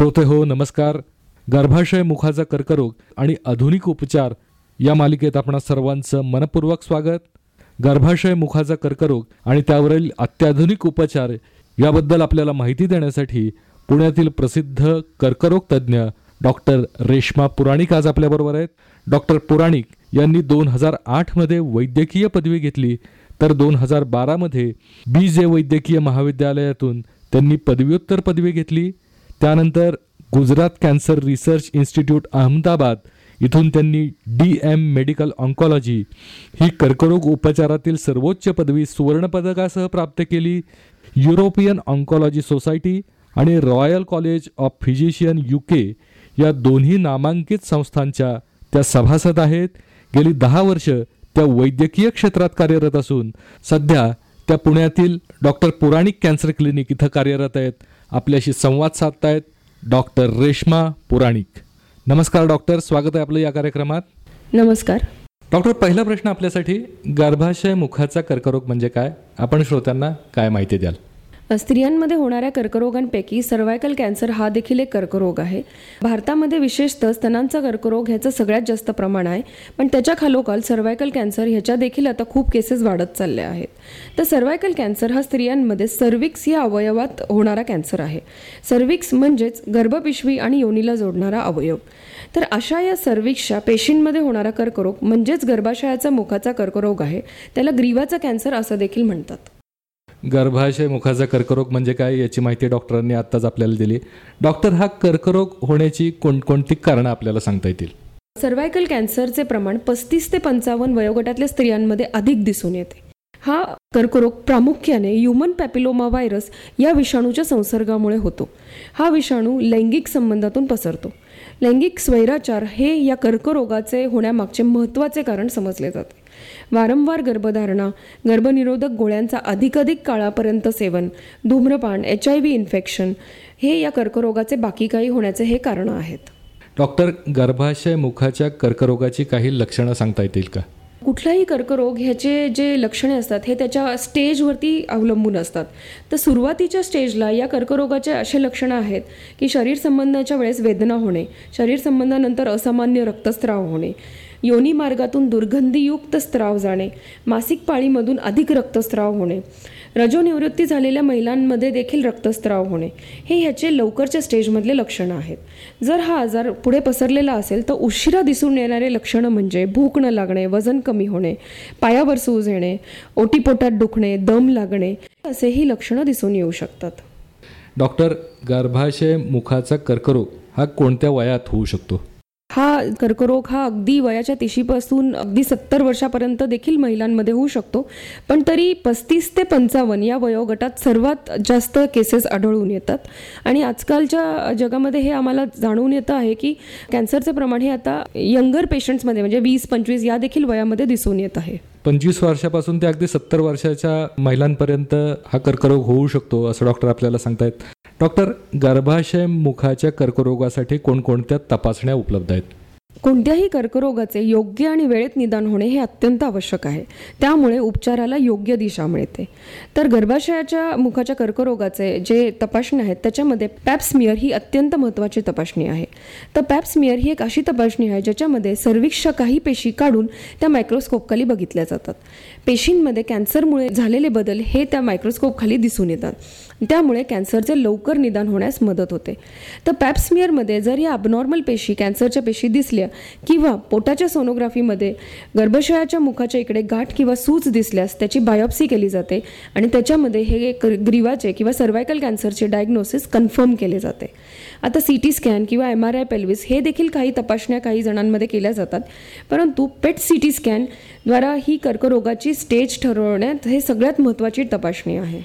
श्रोते हो नमस्कार. गर्भाशय मुखाचा कर्करोग आणि आधुनिक उपचार या मालिकेत आपणा सर्वांचं मनपूर्वक स्वागत. गर्भाशय मुखाचा कर्करोग आणि त्यावरील अत्याधुनिक उपचार याबद्दल आपल्याला माहिती देण्यासाठी पुण्यातील प्रसिद्ध कर्करोग तज्ज्ञ डॉक्टर रेश्मा पुराणिक आज आपल्याबरोबर आहेत. डॉक्टर पुराणिक यांनी दोन हजार आठमध्ये वैद्यकीय पदवी घेतली तर दोन हजार बारामध्ये बी जे वैद्यकीय महाविद्यालयातून त्यांनी पदव्युत्तर पदवी घेतली. त्यानंतर Gujarat cancer research institute Ahmedabad इथून त्यांनी डी एम मेडिकल ऑन्कॉलॉजी ही कर्करोग उपचारातील सर्वोच्च पदवी सुवर्णपदकासह प्राप्त केली. युरोपियन ऑन्कॉलॉजी सोसायटी आणि royal college of physician U K या दोन्ही नामांकित संस्थांच्या त्या सभासद आहेत. गेली दहा वर्ष त्या वैद्यकीय क्षेत्रात कार्यरत असून सध्या त्या पुण्यातील डॉक्टर पुराणिक कॅन्सर क्लिनिक इथं कार्यरत आहेत. आपल्याशी संवाद साधतायत डॉक्टर रेश्मा पुराणिक. नमस्कार डॉक्टर स्वागत आहे आपलं या कार्यक्रमात. नमस्कार. डॉक्टर पहिला प्रश्न आपल्यासाठी गर्भाशय मुखाचा कर्करोग म्हणजे काय? आपण श्रोत्यांना काय माहिती द्याल? स्त्रियांमध्ये होणाऱ्या कर्करोगांपैकी सर्वायकल कॅन्सर हा देखील एक कर्करोग आहे. भारतामध्ये विशेषतः स्तनांचा कर्करोग ह्याचं सगळ्यात जास्त प्रमाण आहे. पण त्याच्या खालोखाल सर्वायकल कॅन्सर ह्याच्या देखील आता खूप केसेस वाढत चालल्या आहेत. तर सर्वायकल कॅन्सर हा स्त्रियांमध्ये सर्विक्स या अवयवात होणारा कॅन्सर आहे. सर्विक्स म्हणजेच गर्भपिशवी आणि योनीला जोडणारा अवयव. तर अशा या सर्विक्सच्या पेशींमध्ये होणारा कर्करोग म्हणजेच गर्भाशयाचा मुखाचा कर्करोग आहे. त्याला ग्रीवाचा कॅन्सर असं देखील म्हणतात. गर्भाशय मुखाचा कर्करोग म्हणजे काय याची माहिती डॉक्टरांनी आत्ताच आपल्याला दिली. डॉक्टर हा कर्करोग होण्याची कोणकोणती कारणं आपल्याला सांगता येतील? सर्वायकल कॅन्सरचे प्रमाण पस्तीस ते पंचावन्न वयोगटातल्या स्त्रियांमध्ये अधिक दिसून येते. हा कर्करोग प्रामुख्याने ह्युमन पॅपिलोमा व्हायरस या विषाणूच्या संसर्गामुळे होतो. हा विषाणू लैंगिक संबंधातून पसरतो. लैंगिक स्वैराचार हे या कर्करोगाचे होण्यामागचे महत्त्वाचे कारण समजले जाते. वारंवार गर्भधारणा गर्भनिरोधक गोळ्यांचा अधिकाधिक काळापर्यंत सेवन धूम्रपान एच आय व्ही इन्फेक्शन हे या कर्करोगाचे बाकी काही होण्याचे हे कारणं आहेत. डॉक्टर गर्भाशय मुखाच्या कर्करोगाची काही लक्षणं सांगता येतील का? कुठलाही कर्करोग ह्याचे जे लक्षणे असतात हे त्याच्या स्टेजवरती अवलंबून असतात. तर सुरुवातीच्या स्टेजला या कर्करोगाचे असे लक्षणं आहेत की शरीर संबंधाच्या वेळेस वेदना होणे शरीर संबंधानंतर असामान्य रक्तस्राव होणे योनी मार्गातून दुर्गंधीयुक्त स्त्राव जाणे मासिक पाळीमधून अधिक रक्तस्राव होणे रजोनिवृत्ती झालेल्या महिलांमध्ये देखील रक्तस्राव होणे हे ह्याचे लवकरच्या स्टेजमधले लक्षणं आहेत. जर हा आजार पुढे पसरलेला असेल तर उशिरा दिसून येणारे लक्षणं म्हणजे भूक न लागणे वजन कमी होणे पायावर सूज येणे ओटीपोटात दुखणे दम लागणे असेही लक्षणं दिसून येऊ शकतात. डॉक्टर गर्भाशय मुखाचा कर्करोग हा कोणत्या वयात होऊ शकतो? कर्करोग हा अगदी वयाच्या तिशीपासून अगदी सत्तर वर्षापर्यंत देखील महिलांमध्ये होऊ शकतो. पण तरी पस्तीस ते पंचावन्न या वयोगटात सर्वात जास्त केसेस आढळून येतात. आणि आजकालच्या जगामध्ये हे आम्हाला जाणवून येतं आहे की कॅन्सरचे प्रमाण हे आता यंगर पेशंट्समध्ये म्हणजे वीस पंचवीस या देखील वयामध्ये दिसून येत आहे. पंचवीस वर्षापासून ते अगदी सत्तर वर्षाच्या महिलांपर्यंत हा कर्करोग होऊ शकतो असं डॉक्टर आपल्याला सांगतायत. डॉक्टर गर्भाशय मुखाच्या कर्करोगासाठी कोणकोणत्या तपासण्या उपलब्ध आहेत? कोणत्याही कर्करोगाचे योग्य आणि वेळेत निदान होणे हे अत्यंत आवश्यक आहे. त्यामुळे उपचाराला योग्य दिशा मिळते. तर गर्भाशयाच्या मुखाच्या कर्करोगाचे जे तपासणी आहेत त्याच्यामध्ये पॅप्समियर ही अत्यंत महत्त्वाची तपासणी आहे. तर पॅप्समियर ही एक अशी तपासणी आहे ज्याच्यामध्ये सर्विक्सच्या काही पेशी काढून त्या मायक्रोस्कोपखाली बघितल्या जातात. पेशींमध्ये कॅन्सरमुळे झालेले बदल हे त्या मायक्रोस्कोपखाली दिसून येतात. त्यामुळे कॅन्सरचे लवकर निदान होण्यास मदत होते. तर पॅप्समियरमध्ये जर या अबनॉर्मल पेशी कॅन्सरच्या पेशी दिसल्या किंवा पोटाच्या सोनोग्राफीमध्ये गर्भाशयाच्या मुखाच्या इकडे गाठ किंवा सूज दिसल्यास त्याची बायोप्सी केली जाते आणि त्याच्यामध्ये हे ग्रीवाचे किंवा सर्वायकल कॅन्सरचे डायग्नोसिस कन्फर्म केले जाते. आता सी टी स्कॅन किंवा एम आर आय पेल्विस हे देखील काही तपासण्या काही जणांमध्ये केल्या जातात परंतु पेट सी टी स्कॅनद्वारा ही कर्करोगाची स्टेज ठरवण्यात हे सगळ्यात महत्त्वाची तपासणी आहे.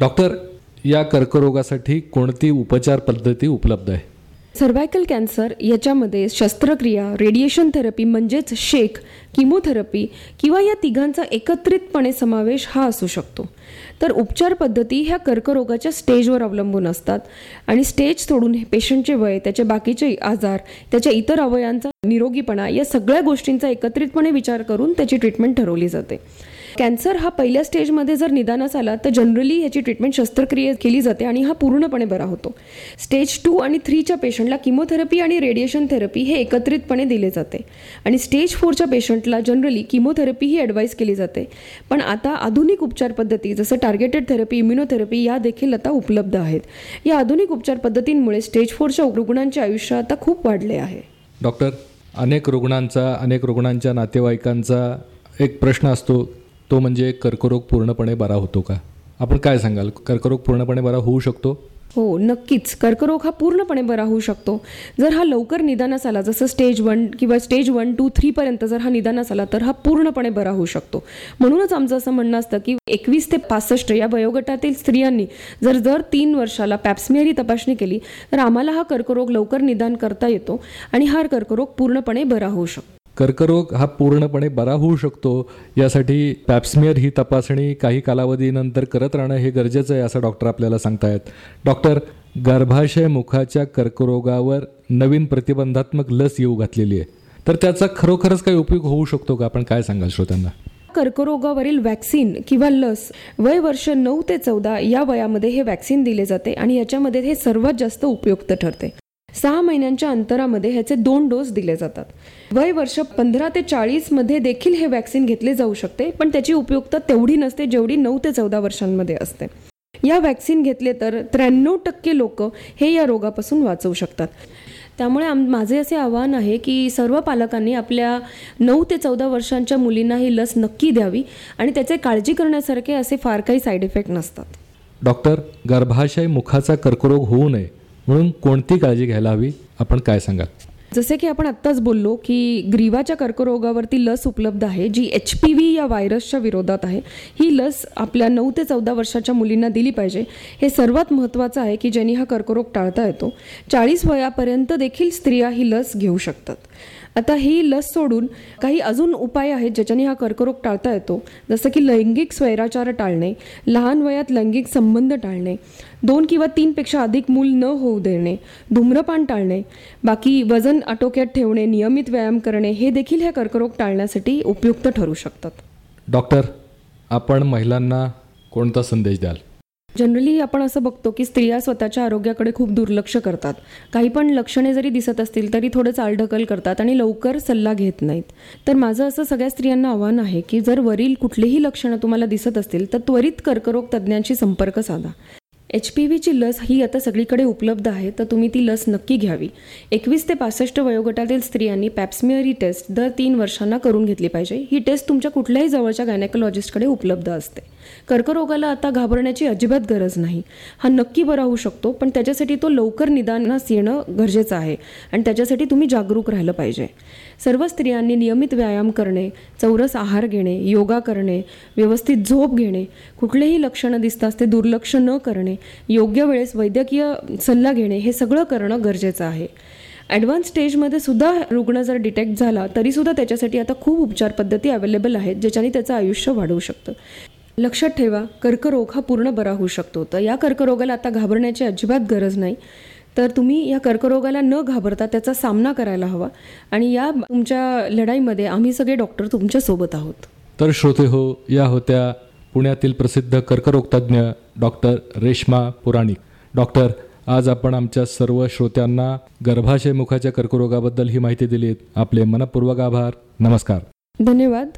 डॉक्टर या कर्करोगासाठी कोणती उपचार पद्धती उपलब्ध आहे? सर्वायकल कॅन्सर याच्यामध्ये शस्त्रक्रिया रेडिएशन थेरपी म्हणजेच शेक किमोथेरपी किंवा या तिघांचा एकत्रितपणे समावेश हा असू शकतो. तर उपचार पद्धती ह्या कर्करोगाच्या स्टेजवर अवलंबून असतात आणि स्टेज सोडून पेशंटचे वय त्याचे बाकीचे आजार त्याच्या इतर अवयांचा निरोगीपणा या सगळ्या गोष्टींचा एकत्रितपणे विचार करून त्याची ट्रीटमेंट ठरवली जाते. कॅन्सर हा पहिल्या स्टेजमध्ये जर निदानास आला तर जनरली ह्याची ट्रीटमेंट शस्त्रक्रिया केली जाते आणि हा पूर्णपणे बरा होतो. स्टेज टू आणि थ्रीच्या पेशंटला किमोथेरपी आणि रेडिएशन थेरपी हे एकत्रितपणे दिले जाते. आणि स्टेज फोरच्या पेशंटला जनरली किमोथेरपी ही ॲडवाईस केली जाते. पण आता आधुनिक उपचार पद्धती जसं टार्गेटेड थेरपी इम्युनोथेरपी या देखील आता उपलब्ध आहेत. या आधुनिक उपचार पद्धतींमुळे स्टेज फोरच्या रुग्णांचे आयुष्य आता खूप वाढले आहे. डॉक्टर अनेक रुग्णांचा अनेक रुग्णांच्या नातेवाईकांचा एक प्रश्न असतो तो म्हणजे कर्करोग पूर्णपणे बरा होतो का? आपण काय सांगाल? कर्करोग पूर्णपणे बरा होऊ शकतो? हो नक्कीच. कर्करोग हा पूर्णपणे बरा होऊ शकतो. जर हा लवकर निदानास आला जसं स्टेज वन किंवा स्टेज वन टू थ्रीपर्यंत जर हा निदानास आला तर हा पूर्णपणे बरा होऊ शकतो. म्हणूनच आमचं असं म्हणणं असतं की एकवीस ते पासष्ट या वयोगटातील स्त्रियांनी जर जर तीन वर्षाला पॅप्समियर ही तपासणी केली तर आम्हाला हा कर्करोग लवकर निदान करता येतो आणि हा कर्करोग पूर्णपणे बरा होऊ शकतो. कर्करोग हा पूर्णपणे बरा होऊ शकतो. यासाठी पॅप्समिअर ही तपासणी काही कालावधीनंतर करत राहणं हे गरजेचं आहे असं डॉक्टर आपल्याला सांगतायत. डॉक्टर गर्भाशय मुखाच्या कर्करोगावर नवीन प्रतिबंधात्मक लस येऊ घातलेली आहे. तर त्याचा खरोखरच काही उपयोग होऊ शकतो का? आपण काय सांगाल श्रोत्यांना? कर्करोगावरील वॅक्सिन किंवा लस वय वर्ष नऊ ते चौदा या वयामध्ये हे वॅक्सिन दिले जाते आणि याच्यामध्ये हे सर्वात जास्त उपयुक्त ठरते. सहा महिन्यांच्या अंतरामध्ये ह्याचे दोन डोस दिले जातात. वय वर्ष पंधरा ते चाळीसमध्ये देखील हे वॅक्सिन घेतले जाऊ शकते पण त्याची उपयुक्तता तेवढी नसते जेवढी नऊ ते चौदा वर्षांमध्ये असते. या वॅक्सिन घेतले तर त्र्याण्णव टक्के लोक हे या रोगापासून वाचवू शकतात. त्यामुळे आम माझे असे आवाहन आहे की सर्व पालकांनी आपल्या नऊ ते चौदा वर्षांच्या मुलींना ही लस नक्की द्यावी आणि त्याचे काळजी करण्यासारखे असे फार काही साईड इफेक्ट नसतात. डॉक्टर गर्भाशय मुखाचा कर्करोग होऊ नये. म्हणून कोणती काळजी घ्यायला हवी? आपण काय सांगाल? जसे की आपण आत्ताच बोललो की ग्रीवाच्या कर्करोगावरती लस उपलब्ध आहे जी एच पी व्ही या व्हायरसच्या विरोधात आहे. ही लस आपल्या नऊ ते चौदा वर्षाच्या मुलींना दिली पाहिजे. हे सर्वात महत्त्वाचं आहे की ज्यांनी हा कर्करोग टाळता येतो. चाळीस वयापर्यंत देखील स्त्रिया ही लस घेऊ शकतात. आता ही लस सोडून काही अजून उपाय आहेत ज्याच्याने हा कर्करोग टाळता येतो. जसं की लैंगिक स्वैराचार टाळणे लहान वयात लैंगिक संबंध टाळणे दोन किंवा तीनपेक्षा अधिक मूल न होऊ देणे धूम्रपान टाळणे बाकी वजन आटोक्यात ठेवणे नियमित व्यायाम करणे हे देखील हे कर्करोग टाळण्यासाठी उपयुक्त ठरू शकतात. डॉक्टर आपण महिलांना कोणता संदेश द्याल? जनरली आपण असं बघतो की स्त्रिया स्वतःच्या आरोग्याकडे खूप दुर्लक्ष करतात. काही पण लक्षणे जरी दिसत असतील तरी थोडं चालढकल करतात आणि लवकर सल्ला घेत नाहीत. तर माझं असं सगळ्या स्त्रियांना आव्हान आहे की जर वरील कुठलीही लक्षणं तुम्हाला दिसत असतील तर त्वरित कर्करोग तज्ज्ञांशी संपर्क साधा. एच पी व्हीची लस ही आता सगळीकडे उपलब्ध आहे तर तुम्ही ती लस नक्की घ्यावी. एकवीस ते पासष्ट वयोगटातील स्त्रियांनी पॅप्समियर ही टेस्ट दर तीन वर्षांना करून घेतली पाहिजे. ही टेस्ट तुमच्या कुठल्याही जवळच्या गायनेकोलॉजिस्टकडे उपलब्ध असते. कर्करोगाला आता घाबरण्याची अजिबात गरज नाही. हा नक्की बरा होऊ शकतो पण त्याच्यासाठी तो लवकर निदानास येणं गरजेचं आहे आणि त्याच्यासाठी तुम्ही जागरूक राहिलं पाहिजे. सर्व स्त्रियांनी नियमित व्यायाम करणे चौरस आहार घेणे योगा करणे व्यवस्थित झोप घेणे कुठलेही लक्षणं दिसताच ते दुर्लक्ष न करणे योग्य वेळेस वैद्यकीय सल्ला घेणे हे सगळं करणं गरजेचं आहे. ॲडव्हान्स स्टेजमध्ये सुद्धा रुग्ण जर डिटेक्ट झाला तरीसुद्धा त्याच्यासाठी आता खूप उपचार पद्धती अवेलेबल आहेत ज्याच्याने त्याचं आयुष्य वाढवू शकतं. लक्षात ठेवा कर्करोग हा पूर्ण बरा होऊ शकतो. तर या कर्करोगाला आता घाबरण्याची अजिबात गरज नाही. तर तुम्ही या कर्करोगाला न घाबरता त्याचा सामना करायला हवा. आणि या तुमच्या लढाईमध्ये आम्ही सगळे डॉक्टर तुमच्यासोबत आहोत. तर श्रोते हो या होत्या पुण्यातील प्रसिद्ध कर्करोग तज्ज्ञ डॉक्टर रेश्मा पुराणिक. डॉक्टर आज आपण आमच्या सर्व श्रोत्यांना गर्भाशय मुखाच्या कर्करोगाबद्दल ही माहिती दिलीत. आपले मनपूर्वक आभार. नमस्कार. धन्यवाद.